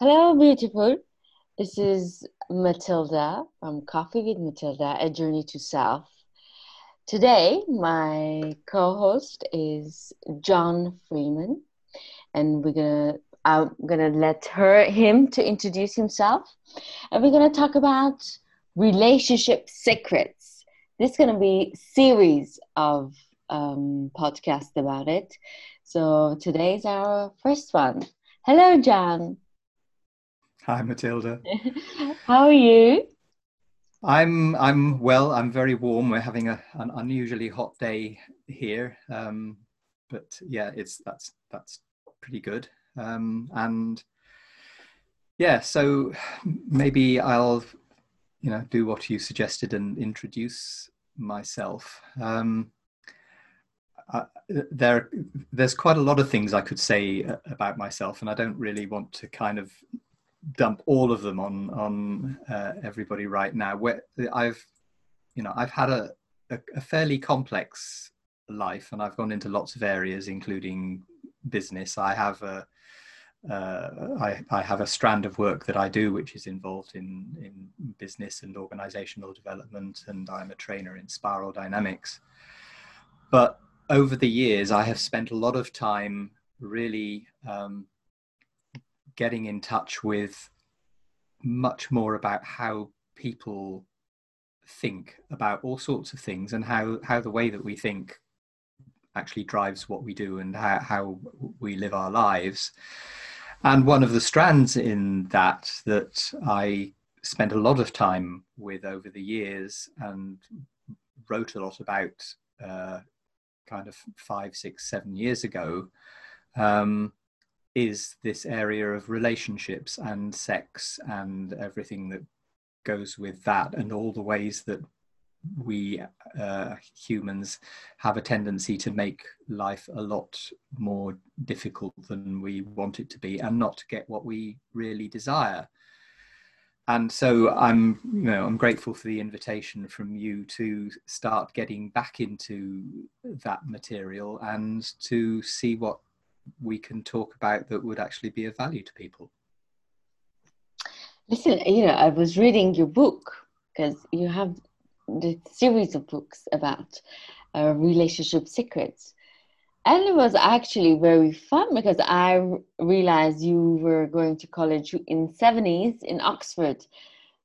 Hello, beautiful. This is Matilda from Coffee with Matilda, a journey to self. Today, my co-host is John Freeman, and we're gonna I'm gonna let her him to introduce himself, and we're gonna talk about relationship secrets. This is gonna be series of um, podcasts about it. So today's our first one. Hello, John. Hi, Matilda. How are you? I'm I'm well. I'm very warm. We're having a, an unusually hot day here, um, but yeah, it's that's that's pretty good. Um, and yeah, so maybe I'll you know do what you suggested and introduce myself. Um, there, there's quite a lot of things I could say about myself, and I don't really want to kind of dump all of them on on uh, everybody right now. Where I've, you know, I've had a, a, a fairly complex life, and I've gone into lots of areas, including business. I have a uh, I, I, have a strand of work that I do which is involved in, in business and organizational development, and I'm a trainer in spiral dynamics. But over the years, I have spent a lot of time really um, getting in touch with much more about how people think about all sorts of things and how, how the way that we think actually drives what we do and how, how we live our lives. And one of the strands in that that I spent a lot of time with over the years and wrote a lot about uh, kind of five, six, seven years ago um, is this area of relationships and sex and everything that goes with that, and all the ways that we uh, humans have a tendency to make life a lot more difficult than we want it to be and not get what we really desire. And so i'm you know i'm grateful for the invitation from you to start getting back into that material and to see what we can talk about that would actually be of value to people? Listen, you know, I was reading your book because you have the series of books about uh, relationship secrets. And it was actually very fun because I realized you were going to college in 70s in Oxford.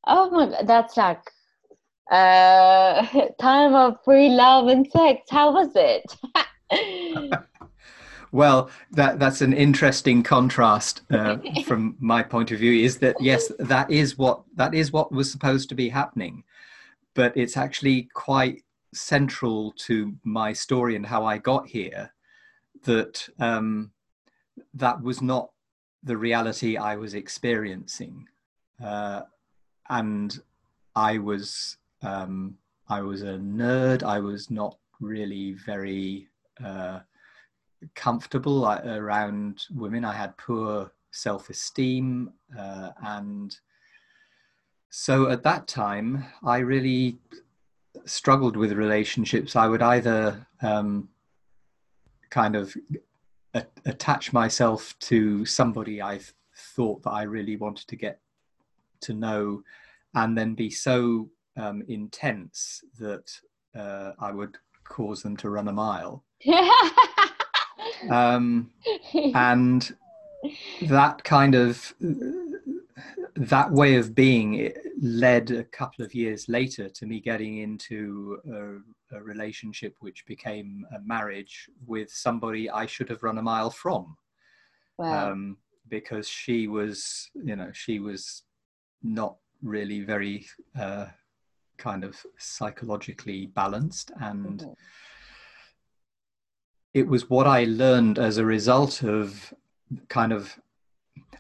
Oh my god, that's like uh time of free love and sex. How was it? Well, that that's an interesting contrast uh, from my point of view. Is that yes, that is what that is what was supposed to be happening, but it's actually quite central to my story and how I got here. That um, that was not the reality I was experiencing, uh, and I was um, I was a nerd. I was not really very uh, comfortable around women. I had poor self esteem. Uh, and so at that time, I really struggled with relationships. I would either um, kind of a- attach myself to somebody I thought that I really wanted to get to know, and then be so um, intense that uh, I would cause them to run a mile. um, and that kind of that way of being led a couple of years later to me getting into a, a, relationship which became a marriage with somebody I should have run a mile from. Wow. Um, because she was, you know, she was not really very uh, kind of psychologically balanced and. Mm-hmm it was what I learned as a result of kind of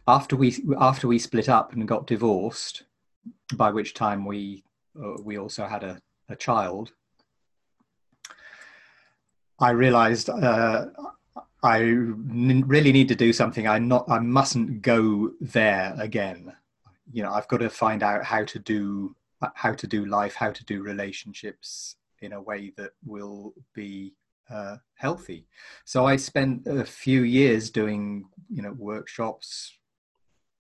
after we after we split up and got divorced, by which time we uh, we also had a, a child. I realized uh, I n- really need to do something. I not I mustn't go there again. You know, I've got to find out how to do how to do life, how to do relationships in a way that will be uh, healthy. So I spent a few years doing, you know, workshops,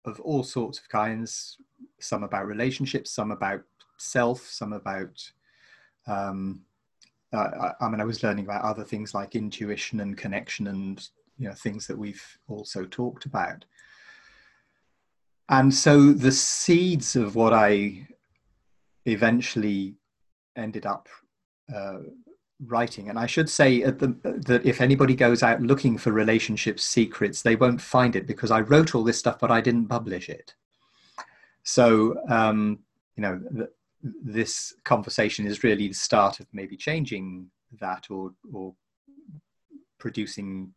of all sorts of kinds. Some about relationships, some about self, some about. Um, uh, I, I mean, I was learning about other things like intuition and connection, and you know things that we've also talked about. And so the seeds of what I eventually ended up uh, writing. And I should say the, that if anybody goes out looking for relationship secrets, they won't find it because I wrote all this stuff, but I didn't publish it. So, um, you know, th- this conversation is really the start of maybe changing that or, or producing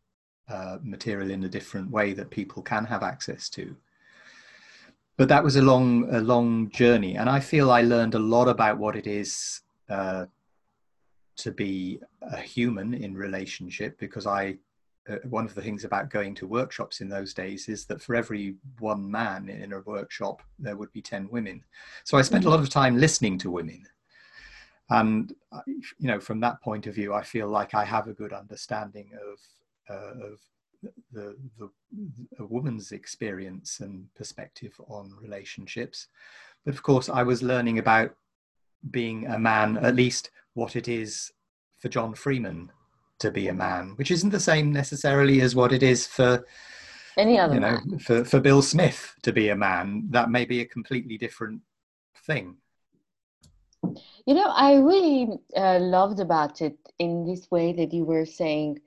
uh, material in a different way that people can have access to. But that was a long, a long journey, and I feel I learned a lot about what it is uh, to be a human in relationship because I uh, one of the things about going to workshops in those days is that for every one man in a workshop there would be 10 women. So i spent a lot of time listening to women. And you know from that point of view i feel like i have a good understanding of uh, of the, the a woman's experience and perspective on relationships. But of course i was learning about being a man at least what it is for John Freeman to be a man, which isn't the same necessarily as what it is for any other you know man. for for Bill Smith to be a man. That may be a completely different thing. You know, I really uh, loved about it in this way that you were saying.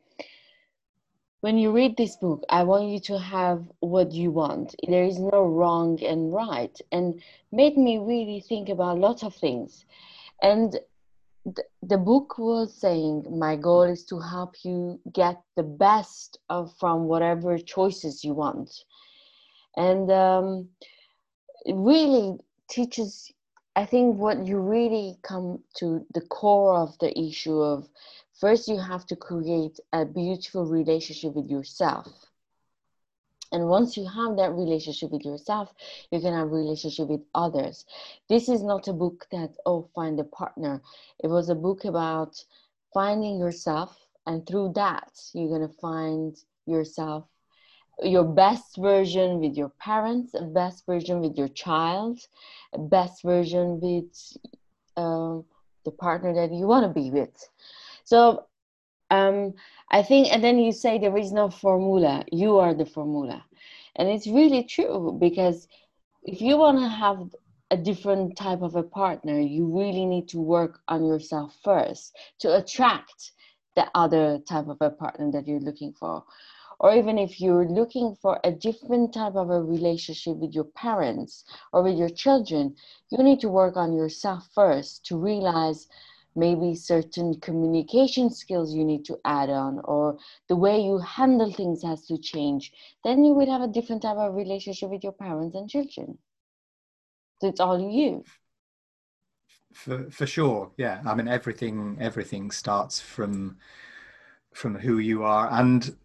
When you read this book, I want you to have what you want. There is no wrong and right, and made me really think about a lot of things. And the, book was saying my goal is to help you get the best of from whatever choices you want. And um, it really teaches i think what you really come to the core of the issue of first you have to create a beautiful relationship with yourself and once you have that relationship with yourself you can have relationship with others. This is not a book that oh find a partner. It was a book about finding yourself and through that you're going to find yourself your best version with your parents a best version with your child a best version with uh, the partner that you want to be with. So um, I think, and then you say there is no formula. You are the formula, and it's really true because if you want to have a different type of a partner, you really need to work on yourself first to attract the other type of a partner that you're looking for. Or even if you're looking for a different type of a relationship with your parents or with your children, you need to work on yourself first to realize maybe certain communication skills you need to add on or the way you handle things has to change then you would have a different type of relationship with your parents and children. So it's all you. For for sure yeah. I mean everything everything starts from from who you are. And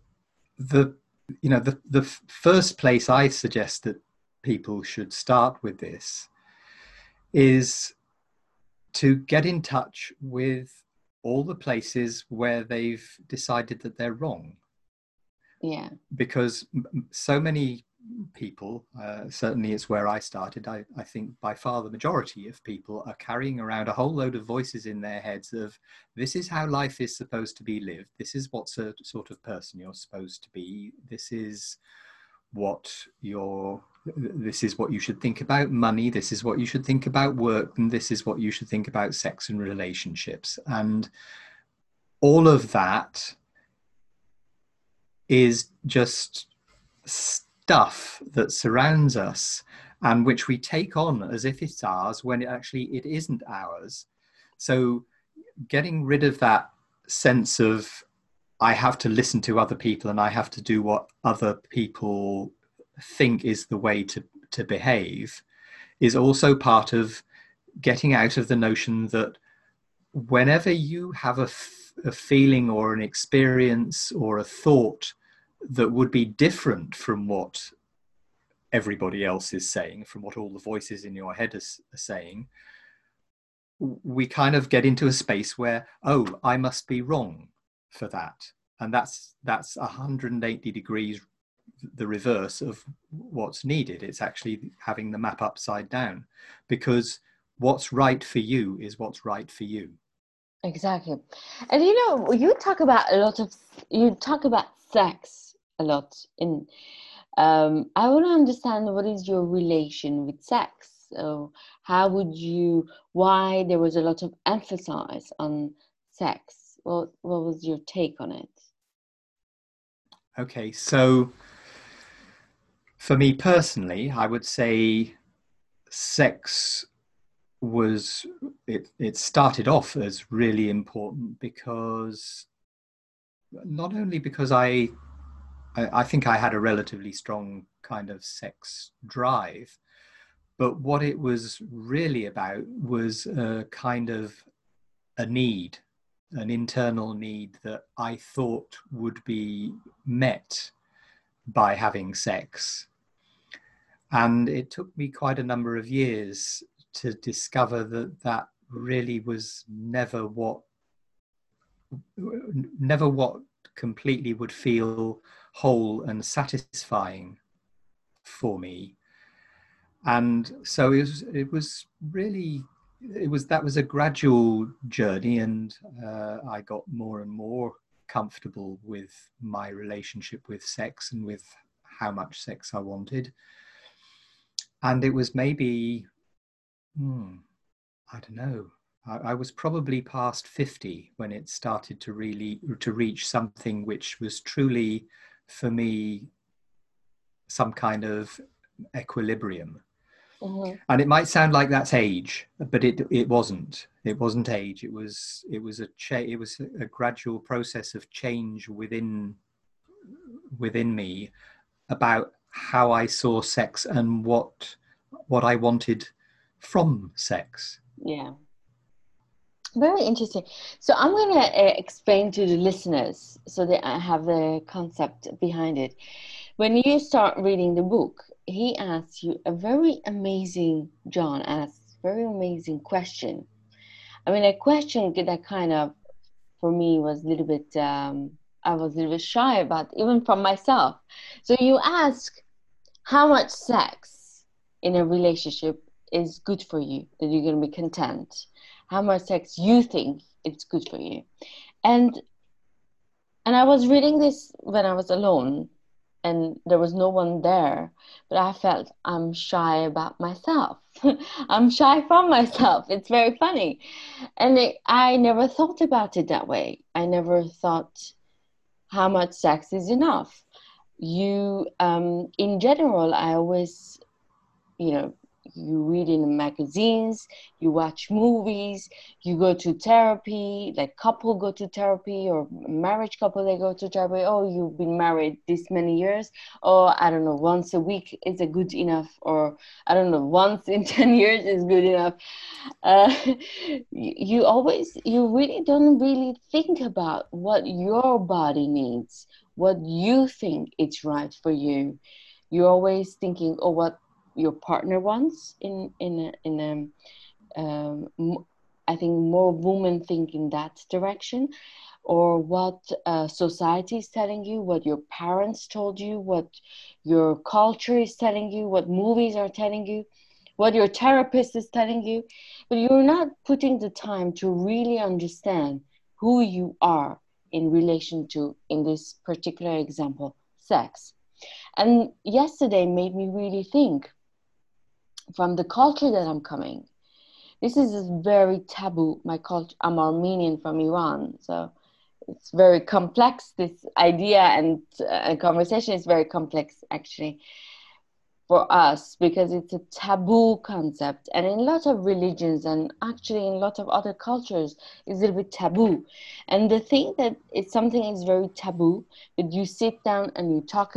the you know the the first place i suggest that people should start with this is to get in touch with all the places where they've decided that they're wrong. Yeah. Because so many people, uh, certainly it's where I started, I, I think by far the majority of people are carrying around a whole load of voices in their heads of this is how life is supposed to be lived, this is what sort of person you're supposed to be, this is what your this is what you should think about money this is what you should think about work and this is what you should think about sex and relationships. And all of that is just stuff that surrounds us and which we take on as if it's ours when it actually it isn't ours. So getting rid of that sense of I have to listen to other people and I have to do what other people think is the way to, to behave is also part of getting out of the notion that whenever you have a, f- a feeling or an experience or a thought that would be different from what everybody else is saying, from what all the voices in your head are, are saying, we kind of get into a space where, oh, I must be wrong for that and that's that's 180 degrees the reverse of what's needed. It's actually having the map upside down because what's right for you is what's right for you. Exactly. And you know, you talk about a lot of, you talk about sex a lot in, um, I want to understand what is your relation with sex. So how would you, why there was a lot of emphasis on sex? What, what was your take on it? Okay, so for me personally, I would say sex was it it started off as really important because not only because I, I I, think I had a relatively strong kind of sex drive, but what it was really about was a kind of a need, an internal need that I thought would be met by having sex. And it took me quite a number of years to discover that that really was never what never what completely would feel whole and satisfying for me and so it was it was really it was that was a gradual journey and uh, i got more and more comfortable with my relationship with sex and with how much sex i wanted and it was maybe hmm, I don't know. I, I, was probably past 50 when it started to really to reach something which was truly for me some kind of equilibrium. Mm-hmm. And it might sound like that's age, but it it wasn't. It wasn't age. It was it was a cha- it was a, gradual process of change within within me about how I saw sex and what what I wanted from sex. Yeah. Very interesting. So I'm going to uh, explain to the listeners so that I have the concept behind it. When you start reading the book, he asks you a very amazing, John asks very amazing question. I mean, a question that kind of, for me, was a little bit, um, I was a little bit shy about, even from myself. So you ask, how much sex in a relationship is good for you, that you're going to be content, how much sex you think it's good for you. And and I was reading this when I was alone and there was no one there, but I felt I'm shy about myself. I'm shy from myself. It's very funny. And it, I never thought about it that way. I never thought how much sex is enough. You, um, in general, I always, you know, you read in magazines, you watch movies, you go to therapy, like couple go to therapy or marriage couple they go to therapy. Oh, you've been married this many years. Or I don't know, once a week is a good enough, or I don't know, once in ten years is good enough. Uh, you always, you really don't really think about what your body needs, what you think it's right for you. You're always thinking, oh, what your partner wants in in a, in a um, I think more women think in that direction, or what uh, society is telling you, what your parents told you, what your culture is telling you, what movies are telling you, what your therapist is telling you, but you're not putting the time to really understand who you are in relation to, in this particular example, sex. And yesterday made me really think from the culture that I'm coming. This is very taboo. My culture, I'm Armenian from Iran, so it's very complex. This idea and uh, conversation is very complex, actually, for us because it's a taboo concept. And in a lot of religions and actually in a lot of other cultures, it's a little bit taboo. And the thing that it's something is very taboo, but you sit down and you talk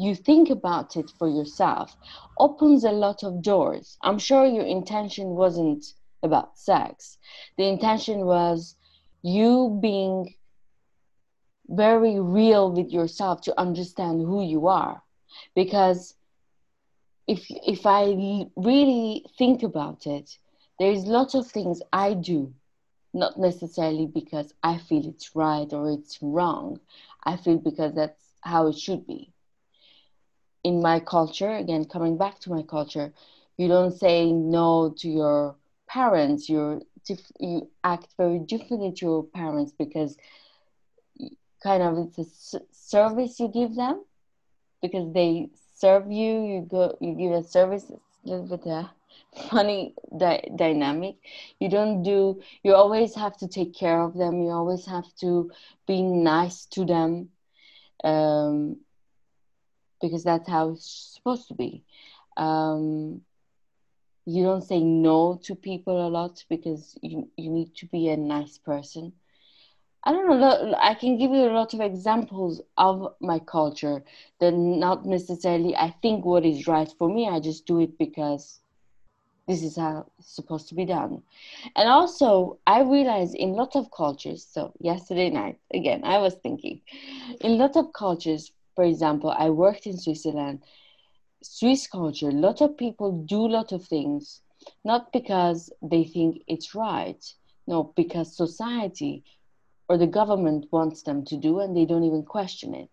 you think about it for yourself opens a lot of doors. I'm sure your intention wasn't about sex. The intention was you being very real with yourself to understand who you are. Because if if I really think about it, there's lots of things I do, not necessarily because I feel it's right or it's wrong. I feel because that's how it should be in my culture, again, coming back to my culture, you don't say no to your parents. You're you act very differently to your parents because kind of it's a service you give them because they serve you. You go, you give a service. It's a little bit a funny di- dynamic. You don't do. You always have to take care of them. You always have to be nice to them. Um, because that's how it's supposed to be. Um, you don't say no to people a lot because you, you need to be a nice person. I don't know. I can give you a lot of examples of my culture that not necessarily I think what is right for me. I just do it because this is how it's supposed to be done. And also, I realize in lots of cultures. So yesterday night, again, I was thinking, in lots of cultures, for example, I worked in Switzerland. Swiss culture, a lot of people do a lot of things, not because they think it's right, no, because society or the government wants them to do and they don't even question it.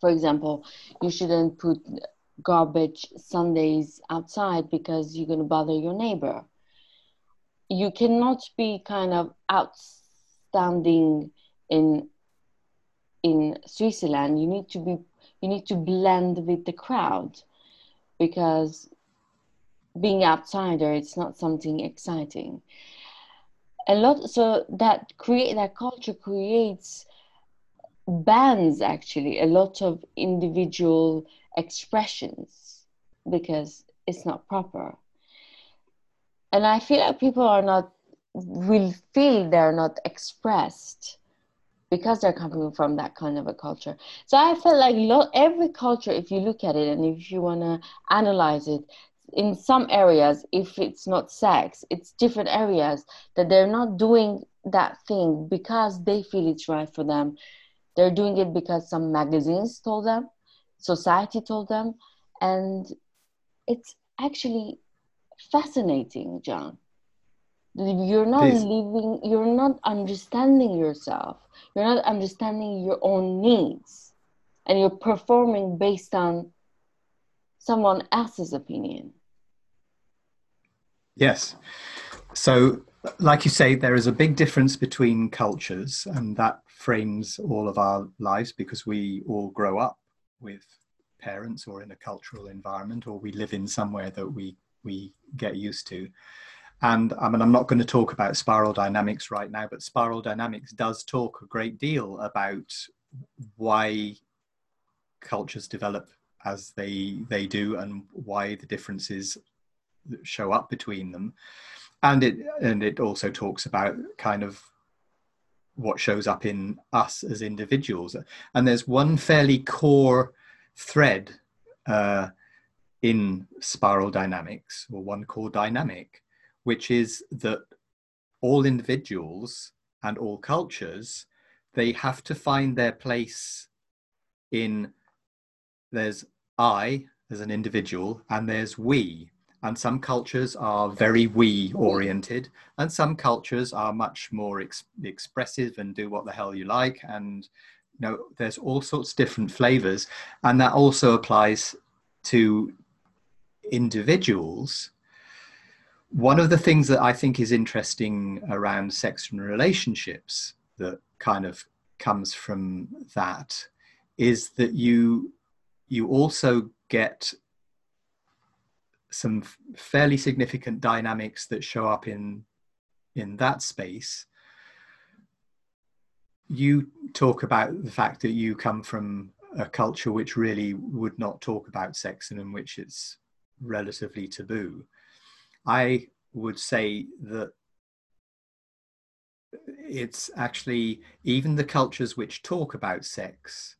For example, you shouldn't put garbage Sundays outside because you're going to bother your neighbor. You cannot be kind of outstanding in in Switzerland, you need to be you need to blend with the crowd because being outsider it's not something exciting. A lot so that create that culture creates bans actually a lot of individual expressions because it's not proper. And I feel like people are not will feel they're not expressed because they're coming from that kind of a culture. So I felt like lo- every culture, if you look at it and if you want to analyze it, in some areas, if it's not sex, it's different areas that they're not doing that thing because they feel it's right for them. They're doing it because some magazines told them, society told them, and it's actually fascinating, John you're not Please. living you're not understanding yourself. You're not understanding your own needs. And you're performing based on someone else's opinion. Yes. So like you say there is a big difference between cultures and that frames all of our lives because we all grow up with parents or in a cultural environment or we live in somewhere that we we get used to and I mean, I'm not going to talk about spiral dynamics right now, but spiral dynamics does talk a great deal about why cultures develop as they they do and why the differences show up between them. And it and it also talks about kind of what shows up in us as individuals. And there's one fairly core thread uh, in spiral dynamics or one core dynamic which is that all individuals and all cultures they have to find their place in there's i as an individual and there's we. And some cultures are very we oriented and some cultures are much more ex- expressive and do what the hell you like. And you know there's all sorts of different flavors. And that also applies to individuals one of the things that I think is interesting around sex and relationships that kind of comes from that is that you you also get some fairly significant dynamics that show up in in that space. You talk about the fact that you come from a culture which really would not talk about sex and in which it's relatively taboo I would say that it's actually even the cultures which talk about sex,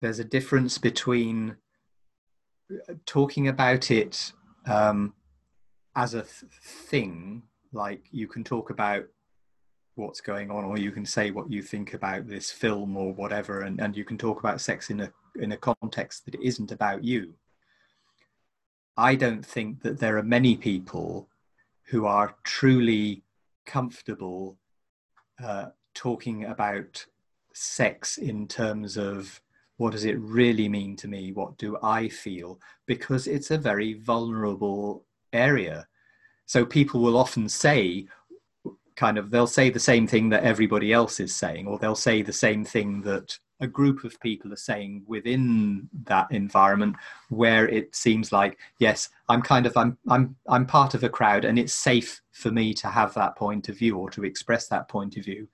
there's a difference between talking about it um, as a th- thing, like you can talk about what's going on, or you can say what you think about this film or whatever, and, and you can talk about sex in a in a context that isn't about you. I don't think that there are many people who are truly comfortable uh, talking about sex in terms of what does it really mean to me? What do i feel? Because it's a very vulnerable area. So people will often say kind of they'll say the same thing that everybody else is saying or they'll say the same thing that a group of people are saying within that environment where it seems like yes i'm kind of i'm i'm i'm part of a crowd and it's safe for me to have that point of view or to express that point of view.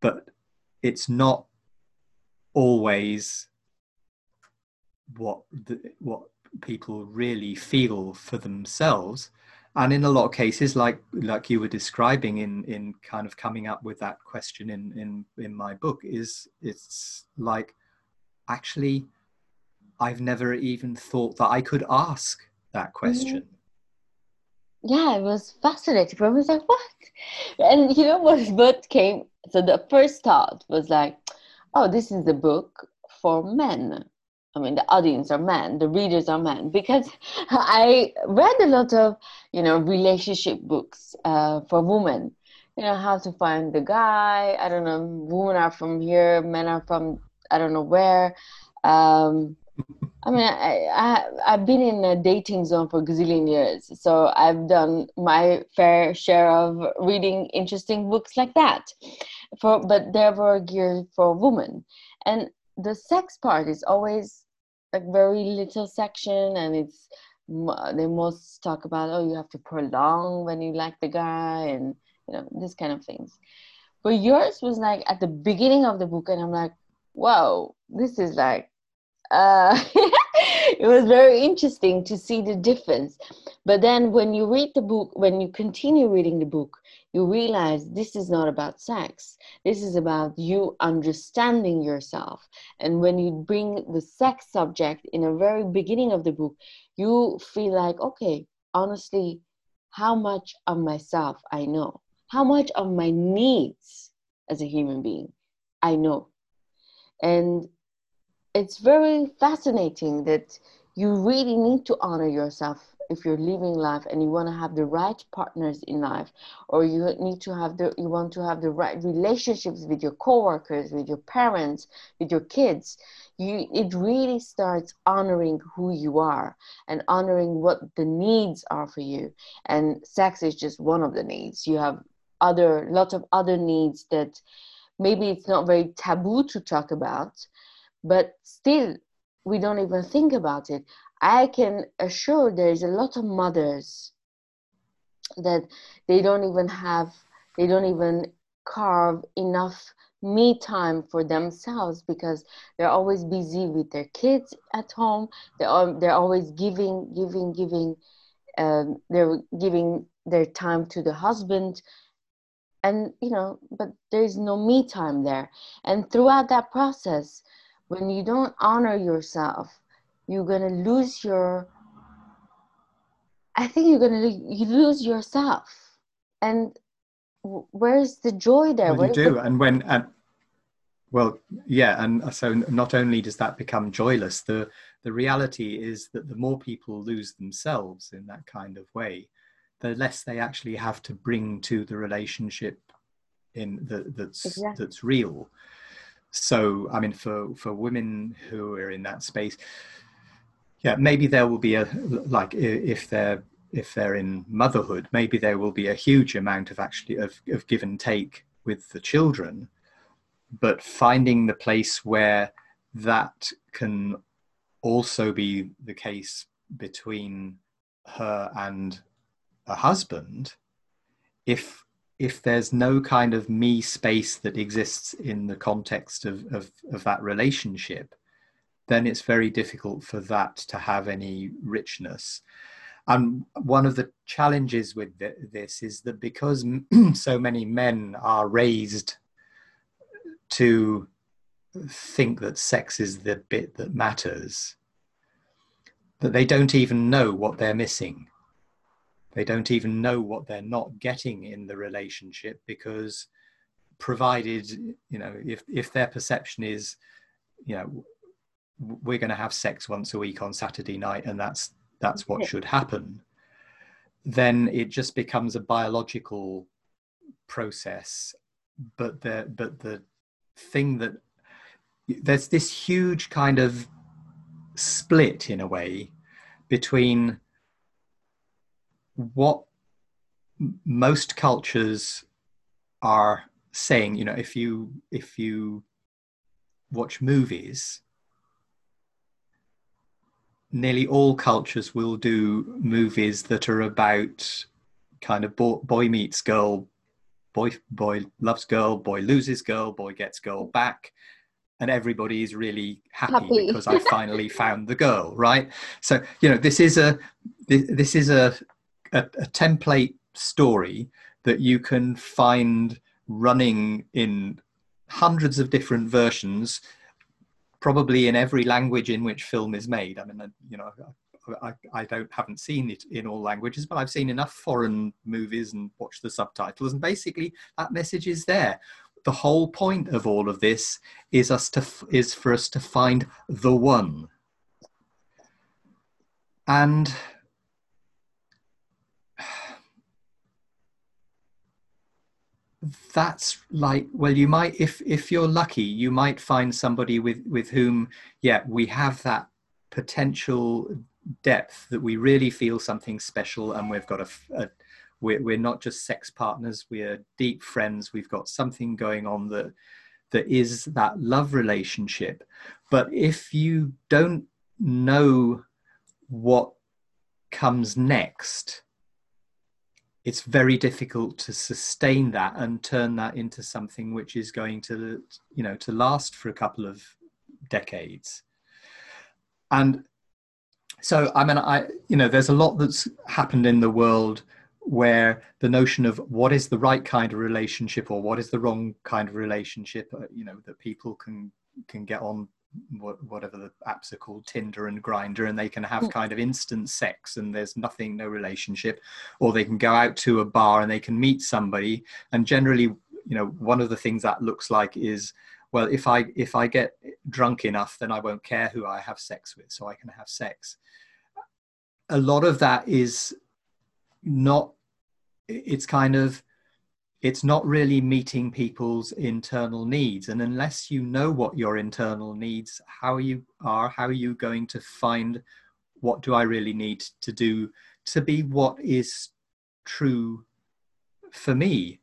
But it's not always what the, what people really feel for themselves and in a lot of cases like like you were describing in in kind of coming up with that question in in in my book is it's like actually i've never even thought that i could ask that question. Mm-hmm. yeah it was fascinating. I was like what? And you know what? What came so the first thought was like oh this is a book for men I mean, the audience are men, the readers are men, because I read a lot of, you know, relationship books uh, for women. You know, how to find the guy. I don't know. Women are from here, men are from I don't know where. Um, I mean, I, I I've been in a dating zone for gazillion years, so I've done my fair share of reading interesting books like that. For but they were geared for women, and the sex part is always like very little section and it's they most talk about oh you have to prolong when you like the guy and you know this kind of things. But yours was like at the beginning of the book and i'm like whoa this is like uh it was very interesting to see the difference. But then when you read the book when you continue reading the book you realize this is not about sex. This is about you understanding yourself. And when you bring the sex subject in the very beginning of the book, you feel like, okay, honestly, how much of myself I know, how much of my needs as a human being I know. And it's very fascinating that you really need to honor yourself if you're living life and you want to have the right partners in life or you need to have the you want to have the right relationships with your coworkers with your parents with your kids you it really starts honoring who you are and honoring what the needs are for you. And sex is just one of the needs. You have other lots of other needs that maybe it's not very taboo to talk about but still we don't even think about it I can assure there's a lot of mothers that they don't even have, they don't even carve enough me time for themselves because they're always busy with their kids at home. They're, they're always giving, giving, giving. Um, they're giving their time to the husband and you know but there's no me time there and throughout that process when you don't honor yourself you're gonna lose your i think you're gonna you lose yourself. And where's the joy there? Well, you do the- and when and well yeah and so not only does that become joyless the the reality is that the more people lose themselves in that kind of way the less they actually have to bring to the relationship in the, that's exactly. that's real. So i mean for for women who are in that space yeah maybe there will be a like if they're if they're in motherhood maybe there will be a huge amount of actually of, of give and take with the children. But finding the place where that can also be the case between her and a husband if if there's no kind of me space that exists in the context of, of, of that relationship then it's very difficult for that to have any richness. And one of the challenges with this is that because so many men are raised to think that sex is the bit that matters, that they don't even know what they're missing. They don't even know what they're not getting in the relationship because provided, you know, if, if their perception is, you know, we're going to have sex once a week on Saturday night, and that's that's what should happen. Then it just becomes a biological process. But the but the thing that there's this huge kind of split in a way between what most cultures are saying you know if you if you watch movies nearly all cultures will do movies that are about kind of boy, boy meets girl boy boy loves girl boy loses girl boy gets girl back and everybody is really happy, happy. because I finally found the girl, right? So you know, this is a this is a, a, a template story that you can find running in hundreds of different versions, probably in every language in which film is made. I mean, uh, you know, I, I don't haven't seen it in all languages, but I've seen enough foreign movies and watched the subtitles, and basically that message is there the whole point of all of this is us to is for us to find the one and that's like well you might if if you're lucky you might find somebody with with whom yeah we have that potential depth that we really feel something special and we've got a, a we're, we're not just sex partners we're deep friends we've got something going on that that is that love relationship. But if you don't know what comes next it's very difficult to sustain that and turn that into something which is going to you know to last for a couple of decades. And so i mean i you know there's a lot that's happened in the world where the notion of what is the right kind of relationship or what is the wrong kind of relationship uh, you know that people can can get on what, whatever the apps are called tinder and Grindr, and they can have hmm. kind of instant sex and there's nothing no relationship. Or they can go out to a bar and they can meet somebody. And generally you know one of the things that looks like is well if i if i get drunk enough then i won't care who i have sex with so i can have sex. A lot of that is not it's kind of it's not really meeting people's internal needs. And unless you know what your internal needs how you are how are you going to find what do i really need to do to be what is true for me?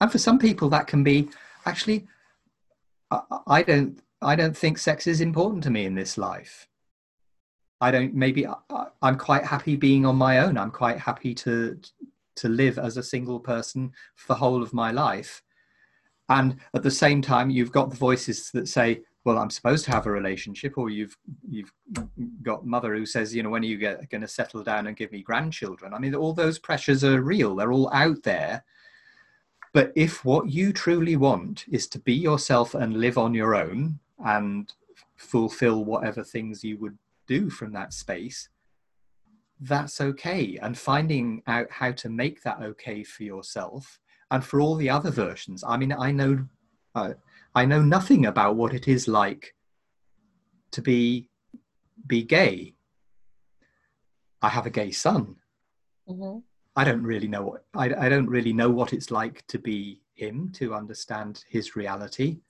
And for some people that can be actually I, don't i don't think sex is important to me in this life. I don't maybe I, i'm quite happy being on my own. I'm quite happy to to live as a single person for the whole of my life. And at the same time, you've got the voices that say, well, I'm supposed to have a relationship, or you've you've got mother who says, you know, when are you going to settle down and give me grandchildren? I mean, all those pressures are real; they're all out there. But if what you truly want is to be yourself and live on your own and fulfill whatever things you would do from that space, that's okay and finding out how to make that okay for yourself and for all the other versions. I mean i know uh, i know nothing about what it is like to be be gay. I have a gay son. Mm-hmm. i don't really know what I, I don't really know what it's like to be him to understand his reality.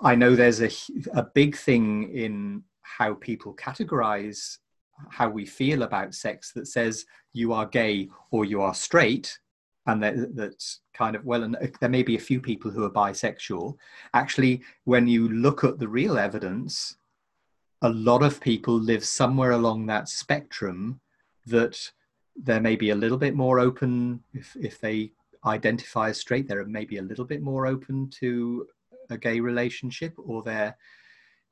I know there's a, a big thing in how people categorize how we feel about sex that says you are gay or you are straight and that, that's kind of well and uh, there may be a few people who are bisexual. Actually when you look at the real evidence a lot of people live somewhere along that spectrum that there may be a little bit more open if, if they identify as straight they're maybe a little bit more open to a gay relationship or they're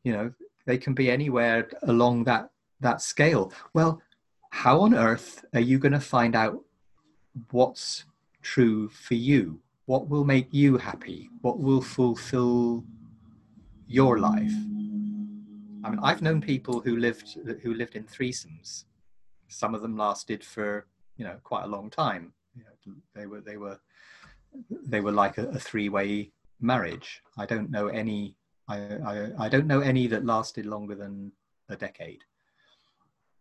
you know they can be anywhere along that that scale. Well, how on earth are you going to find out what's true for you? What will make you happy? What will fulfill your life? I mean, I've known people who lived who lived in threesomes. Some of them lasted for you know quite a long time. You know, they were they were they were like a, a three-way marriage. I don't know any. I, I I don't know any that lasted longer than a decade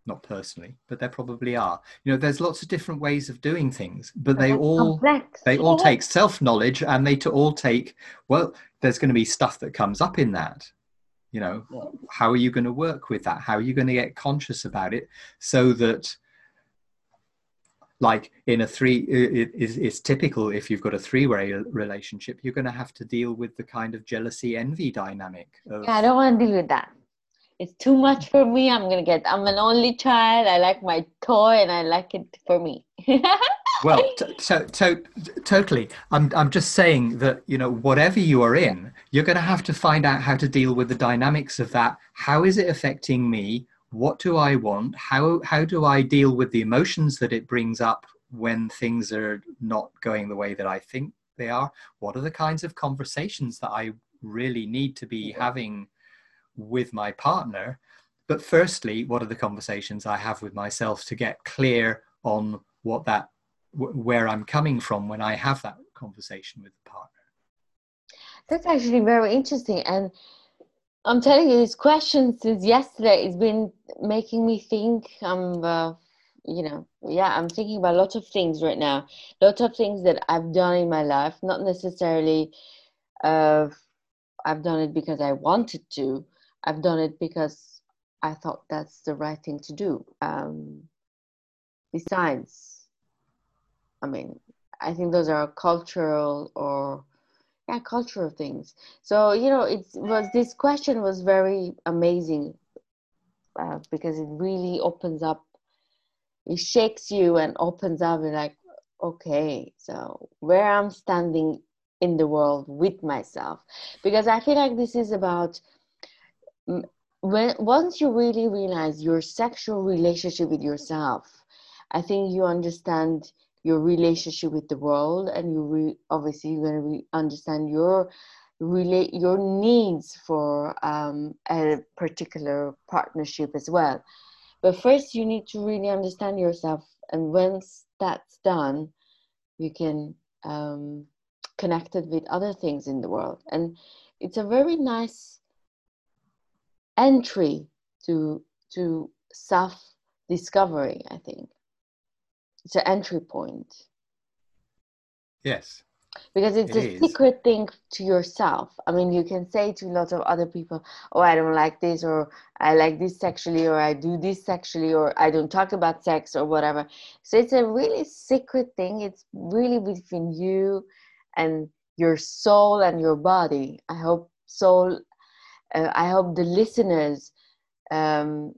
not personally, but there probably are. You know, there's lots of different ways of doing things, but they all complex. they all take self knowledge, and they to all take well. There's going to be stuff that comes up in that, you know yeah. how are you going to work with that how are you going to get conscious about it so that like in a three it, it's, it's typical if you've got a three-way relationship you're going to have to deal with the kind of jealousy envy dynamic of, yeah i don't want to deal with that it's too much for me. I'm going to get i'm an only child. I like my toy and i like it for me. Well to, to, to, totally. I'm, I'm just saying that you know whatever you are in you're going to have to find out how to deal with the dynamics of that. How is it affecting me? What do i want? How how do i deal with the emotions that it brings up when things are not going the way that i think they are? What are the kinds of conversations that i really need to be having with my partner but firstly what are the conversations i have with myself to get clear on what that where I'm coming from when I have that conversation with the partner. That's actually very interesting. And I'm telling you, this question since yesterday has been making me think. I'm, uh, you know, yeah, I'm thinking about lots of things right now. Lots of things that I've done in my life, not necessarily uh, I've done it because I wanted to. I've done it because I thought that's the right thing to do. Um, besides, I mean, I think those are cultural or yeah, cultural things. So you know, it was this question was very amazing uh, because it really opens up, it shakes you and opens up. Like, okay, so where I'm standing in the world with myself, because I feel like this is about when once you really realize your sexual relationship with yourself, I think you understand your relationship with the world and you re- obviously you're to re- understand your relate your needs for um, a particular partnership as well. But first you need to really understand yourself and once that's done you can um, connect it with other things in the world. And it's a very nice entry to to self discovery i think. It's an entry point. Yes. Because it's it a is. secret thing to yourself. I mean you can say to lots of other people oh i don't like this or i like this sexually or i do this sexually or i don't talk about sex or whatever. So it's a really secret thing. It's really between you and your soul and your body. I hope soul uh, i hope the listeners um,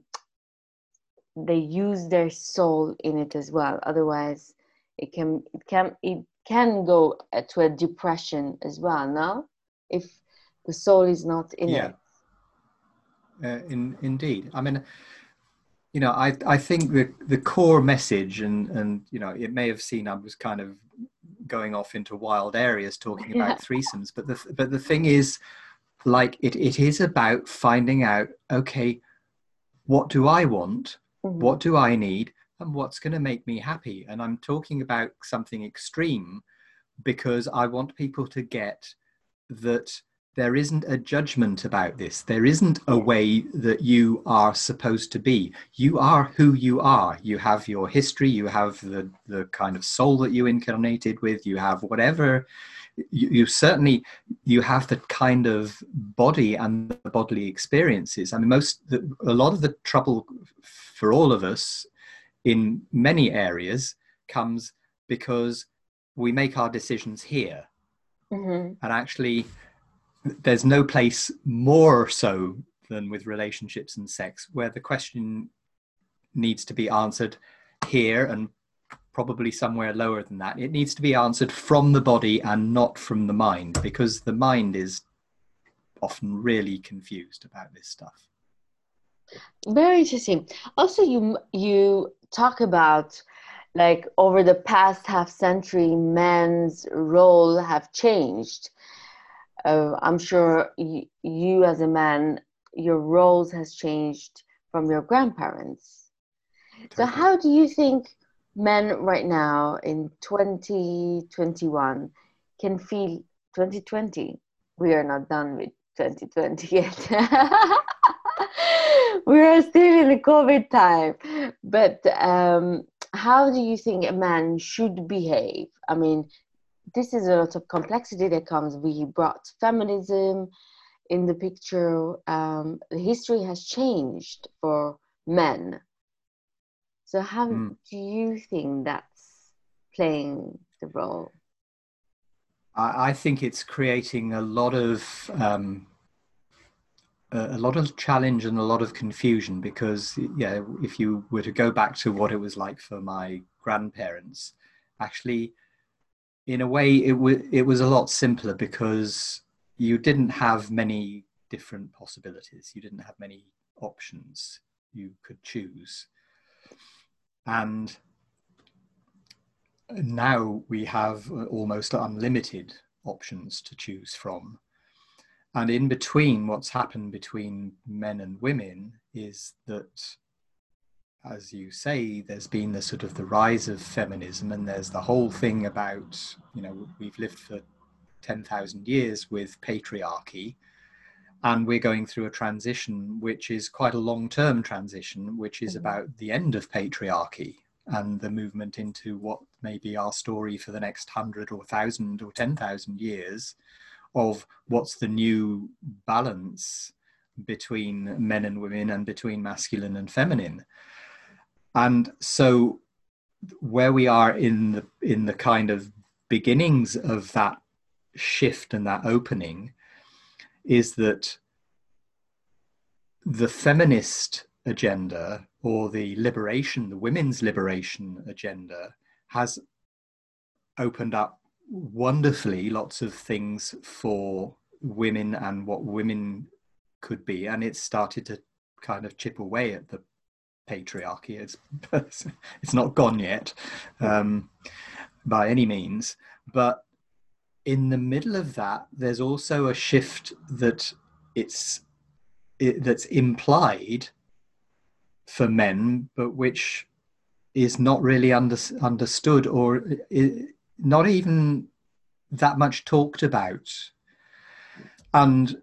they use their soul in it as well otherwise it can it can it can go to a depression as well no if the soul is not in yeah. it uh, in, indeed i mean you know i i think the the core message and and you know it may have seen i was kind of going off into wild areas talking about yeah. threesomes but the but the thing is like it, it is about finding out okay what do i want Mm-hmm. What do I need? And what's going to make me happy? And I'm talking about something extreme because I want people to get that there isn't a judgment about this. There isn't a way that you are supposed to be. You are who you are. You have your history, you have the, the kind of soul that you incarnated with, you have whatever you, you, certainly you have the kind of body and the bodily experiences i mean most the, a lot of the trouble for all of us in many areas comes because we make our decisions here. Mm-hmm. And actually, there's no place more so than with relationships and sex where the question needs to be answered here and probably somewhere lower than that. It needs to be answered from the body and not from the mind because the mind is often really confused about this stuff. Very interesting. Also, you you talk about like over the past half century, men's role have changed. Uh, I'm sure you, you, as a man, your roles has changed from your grandparents. So, how do you think men right now in 2021 can feel 2020? We are not done with 2020 yet. we are still in the COVID time. But um, how do you think a man should behave? I mean, this is a lot of complexity that comes. We brought feminism in the picture, um, history has changed for men. So, how mm. do you think that's playing the role? I, I think it's creating a lot of um, a lot of challenge and a lot of confusion because yeah if you were to go back to what it was like for my grandparents actually in a way it, w- it was a lot simpler because you didn't have many different possibilities you didn't have many options you could choose and now we have uh, almost unlimited options to choose from. And in between, what's happened between men and women is that, as you say, there's been the sort of the rise of feminism, and there's the whole thing about, you know, we've lived for 10,000 years with patriarchy, and we're going through a transition which is quite a long term transition, which is mm-hmm. about the end of patriarchy and the movement into what may be our story for the next hundred or thousand or 10,000 years of what's the new balance between men and women and between masculine and feminine and so where we are in the in the kind of beginnings of that shift and that opening is that the feminist agenda or the liberation the women's liberation agenda has opened up wonderfully lots of things for women and what women could be and it's started to kind of chip away at the patriarchy. It's it's not gone yet um, by any means but in the middle of that there's also a shift that it's it, that's implied for men but which is not really under, understood or it, not even that much talked about. And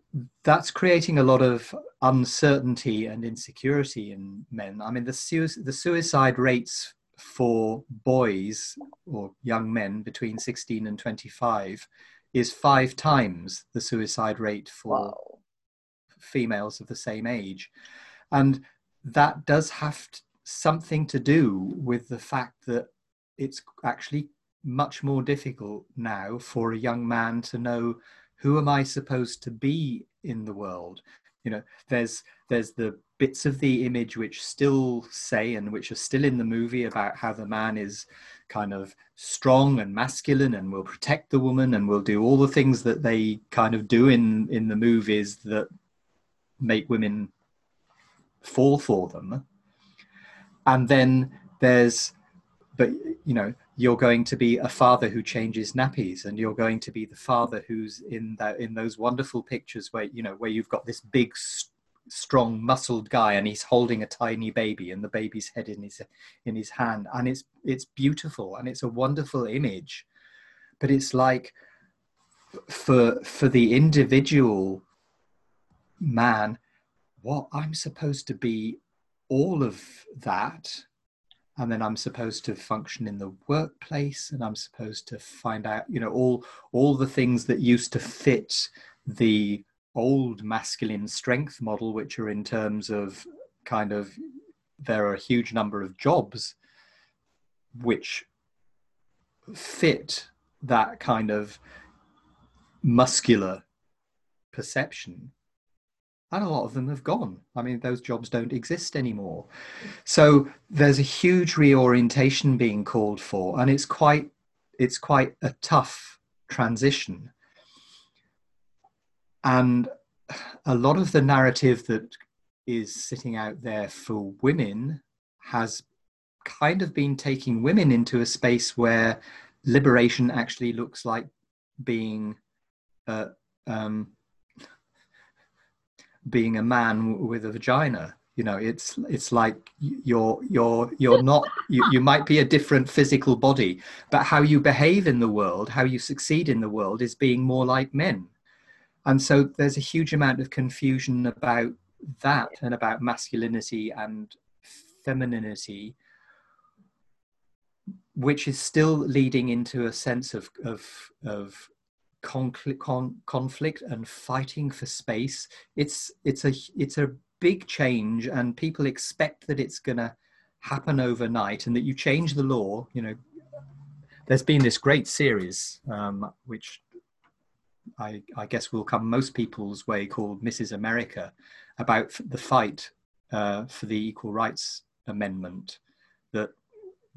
that's creating a lot of uncertainty and insecurity in men. I mean, the, the suicide rates for boys or young men between 16 and 25 is five times the suicide rate for wow. females of the same age. And that does have something to do with the fact that it's actually much more difficult now for a young man to know who am I supposed to be in the world. You know, there's there's the bits of the image which still say and which are still in the movie about how the man is kind of strong and masculine and will protect the woman and will do all the things that they kind of do in in the movies that make women fall for them. And then there's but you know you're going to be a father who changes nappies and you're going to be the father who's in that in those wonderful pictures where you know where you've got this big strong muscled guy and he's holding a tiny baby and the baby's head in his in his hand. And it's it's beautiful and it's a wonderful image. But it's like for for the individual man what i'm supposed to be all of that and then i'm supposed to function in the workplace and i'm supposed to find out you know all all the things that used to fit the old masculine strength model which are in terms of kind of there are a huge number of jobs which fit that kind of muscular perception and a lot of them have gone. I mean, those jobs don't exist anymore. So there's a huge reorientation being called for, and it's quite it's quite a tough transition. And a lot of the narrative that is sitting out there for women has kind of been taking women into a space where liberation actually looks like being uh, um, being a man with a vagina. You know it's it's like you're you're you're not you, you might be a different physical body but how you behave in the world how you succeed in the world is being more like men and so there's a huge amount of confusion about that and about masculinity and femininity which is still leading into a sense of of of conflict, con, conflict and fighting for space. It's it's a it's a big change, and people expect that it's going to happen overnight, and that you change the law. You know, there's been this great series um, which I, I, guess will come most people's way called Mrs. America about the fight uh, for the Equal Rights Amendment that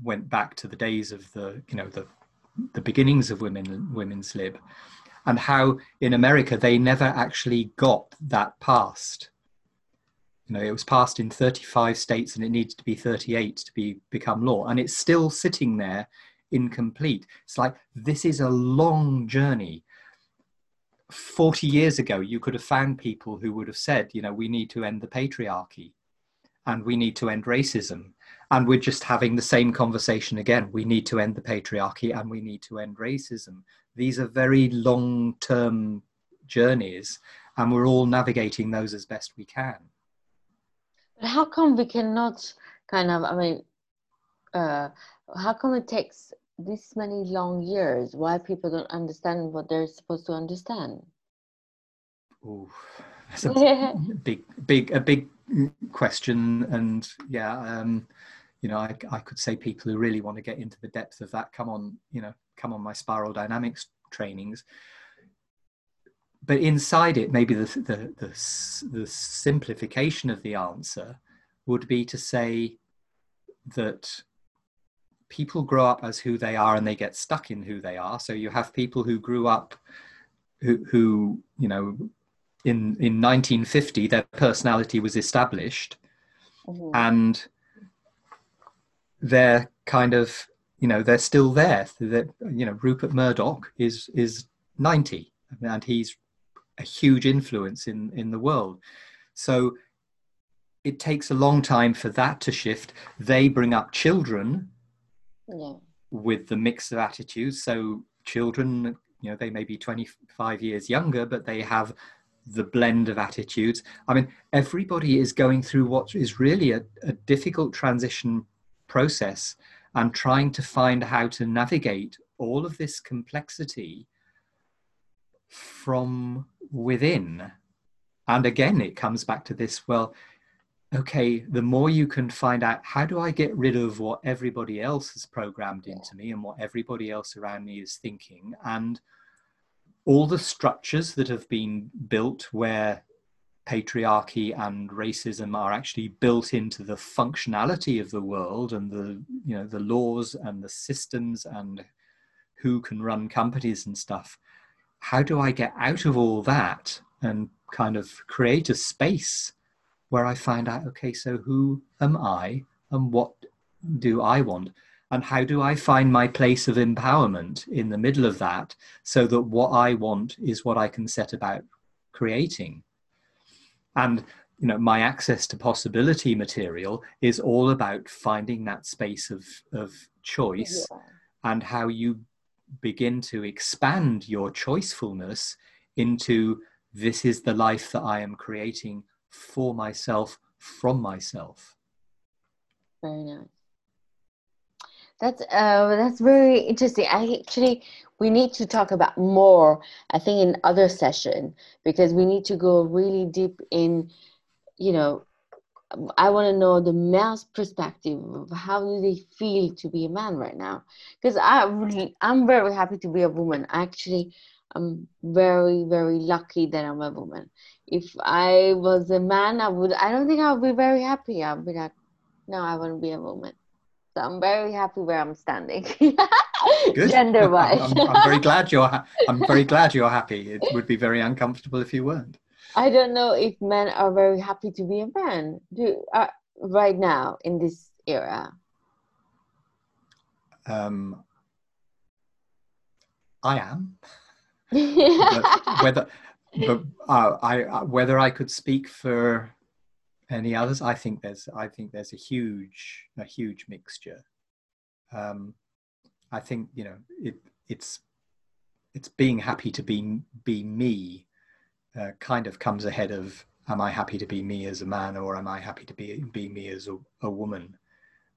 went back to the days of the you know the the beginnings of women women's lib and how in america they never actually got that passed you know it was passed in 35 states and it needed to be 38 to be become law and it's still sitting there incomplete it's like this is a long journey 40 years ago you could have found people who would have said you know we need to end the patriarchy and we need to end racism. And we're just having the same conversation again. We need to end the patriarchy and we need to end racism. These are very long term journeys and we're all navigating those as best we can. But how come we cannot kind of i mean uh, how come it takes this many long years why people don't understand what they're supposed to understand Ooh, that's a big big a big question and yeah um you know, I, I could say people who really want to get into the depth of that, come on, you know, come on my spiral dynamics trainings. But inside it, maybe the, the, the, the simplification of the answer would be to say that people grow up as who they are and they get stuck in who they are. So you have people who grew up who, who you know, in, in 1950, their personality was established. Mm-hmm. And they're kind of you know they're still there that you know rupert murdoch is is 90 and he's a huge influence in in the world so it takes a long time for that to shift they bring up children yeah. with the mix of attitudes so children you know they may be 25 years younger but they have the blend of attitudes i mean everybody is going through what is really a, a difficult transition process and trying to find how to navigate all of this complexity from within. And again, it comes back to this well, okay, the more you can find out how do I get rid of what everybody else has programmed into me and what everybody else around me is thinking, and all the structures that have been built where patriarchy and racism are actually built into the functionality of the world and the you know the laws and the systems and who can run companies and stuff how do i get out of all that and kind of create a space where i find out okay so who am i and what do i want and how do i find my place of empowerment in the middle of that so that what i want is what i can set about creating and you know my access to possibility material is all about finding that space of of choice yeah. and how you begin to expand your choicefulness into this is the life that i am creating for myself from myself very nice that's uh, that's very interesting. I actually we need to talk about more. I think in other session because we need to go really deep in. You know, I want to know the male's perspective of how do they feel to be a man right now. Because I really, I'm very happy to be a woman. Actually, I'm very very lucky that I'm a woman. If I was a man, I would. I don't think I would be very happy. I'd be like, no, I want to be a woman. So I'm very happy where I'm standing. Gender wise. I'm, I'm, very glad you're ha- I'm very glad you're happy. It would be very uncomfortable if you weren't. I don't know if men are very happy to be a man. Do uh, right now in this era. Um, I am. But whether but uh, I uh, whether I could speak for any others? I think there's I think there's a huge a huge mixture. Um, I think you know it it's it's being happy to be be me uh, kind of comes ahead of am I happy to be me as a man or am I happy to be be me as a, a woman?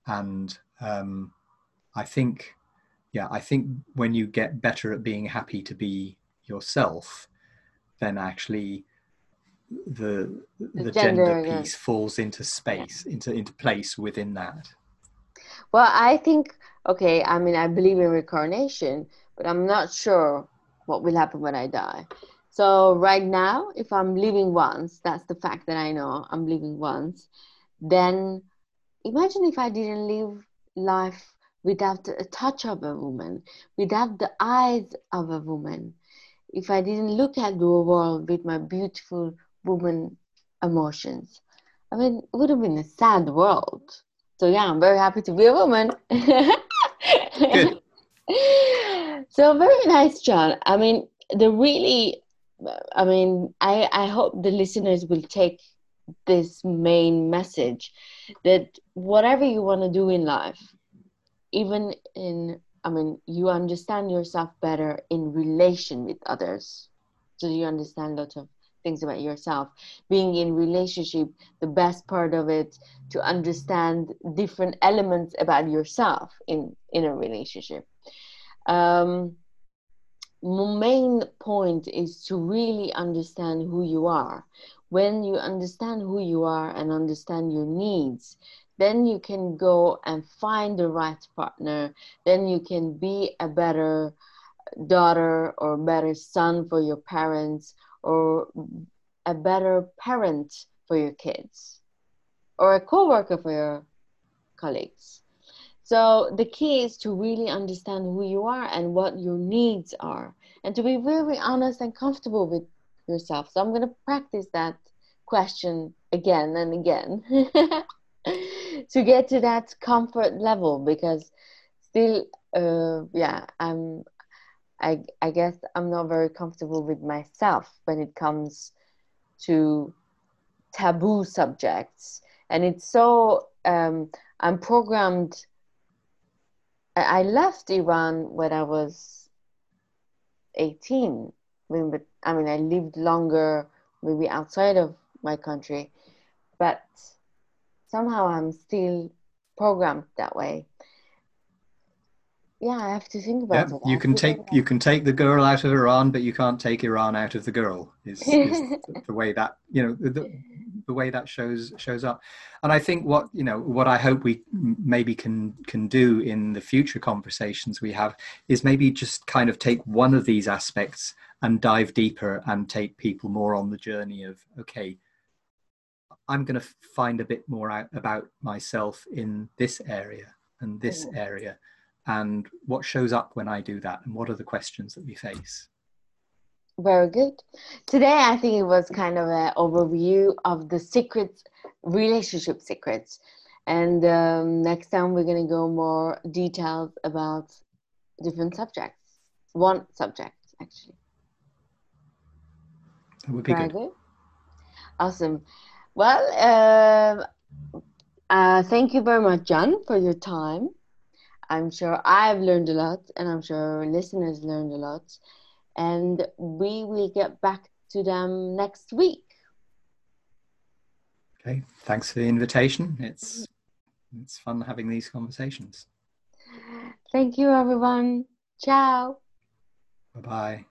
And um, I think yeah I think when you get better at being happy to be yourself, then actually the the, The gender, gender, yeah. piece falls into space, into into place within that. Well, I think, okay, I mean, I believe in reincarnation, but I'm not sure what will happen when I die. So, right now, if I'm living once, that's the fact that I know I'm living once, then imagine if I didn't live life without a touch of a woman, without the eyes of a woman, if I didn't look at the world with my beautiful woman emotions. I mean, it would have been a sad world. So yeah, I'm very happy to be a woman. Good. so very nice, John. I mean, the really, I mean, I I hope the listeners will take this main message that whatever you want to do in life, even in, I mean, you understand yourself better in relation with others. So you understand a lot of things about yourself. Being in relationship the best part of it to understand different elements about yourself in in a relationship. Um main point is to really understand who you are. When you understand who you are and understand your needs then you can go and find the right partner. Then you can be a better daughter or better son for your parents or a better parent for your kids or a co-worker for your colleagues. So the key is to really understand who you are and what your needs are and to be very honest and comfortable with yourself. So i'm going to practice that question again and again to get to that comfort level because still uh, yeah i'm I, I guess I'm not very comfortable with myself when it comes to taboo subjects. And it's so, um, I'm programmed. I left Iran when I was 18. I mean, I mean, I lived longer maybe outside of my country, but somehow I'm still programmed that way. Yeah, I have to think Yeah, about it. You can take you can take the girl out of Iran, but you can't take Iran out of the girl. Is, is the- the way that you know the, the way that shows shows up. And I think what you know what I hope we maybe can can do in the future conversations we have is maybe just kind of take one of these aspects and dive deeper and take people more on the journey of okay, I'm going to find a bit more out about myself in this area and this Mhm. area and what shows up when I do that, and what are the questions that we face. Very good. Today, I think it was kind of an overview of the secrets, relationship secrets. And um, next time, we're going to go more details about different subjects. One subject, actually. That would be Very good. good. Awesome. Well, um uh, thank you very much, John, for your time. I'm sure I've learned a lot, and I'm sure our listeners learned a lot. And we will get back to them next week. Okay, thanks for the invitation. It's it's fun having these conversations. Thank you, everyone. Ciao. Bye bye.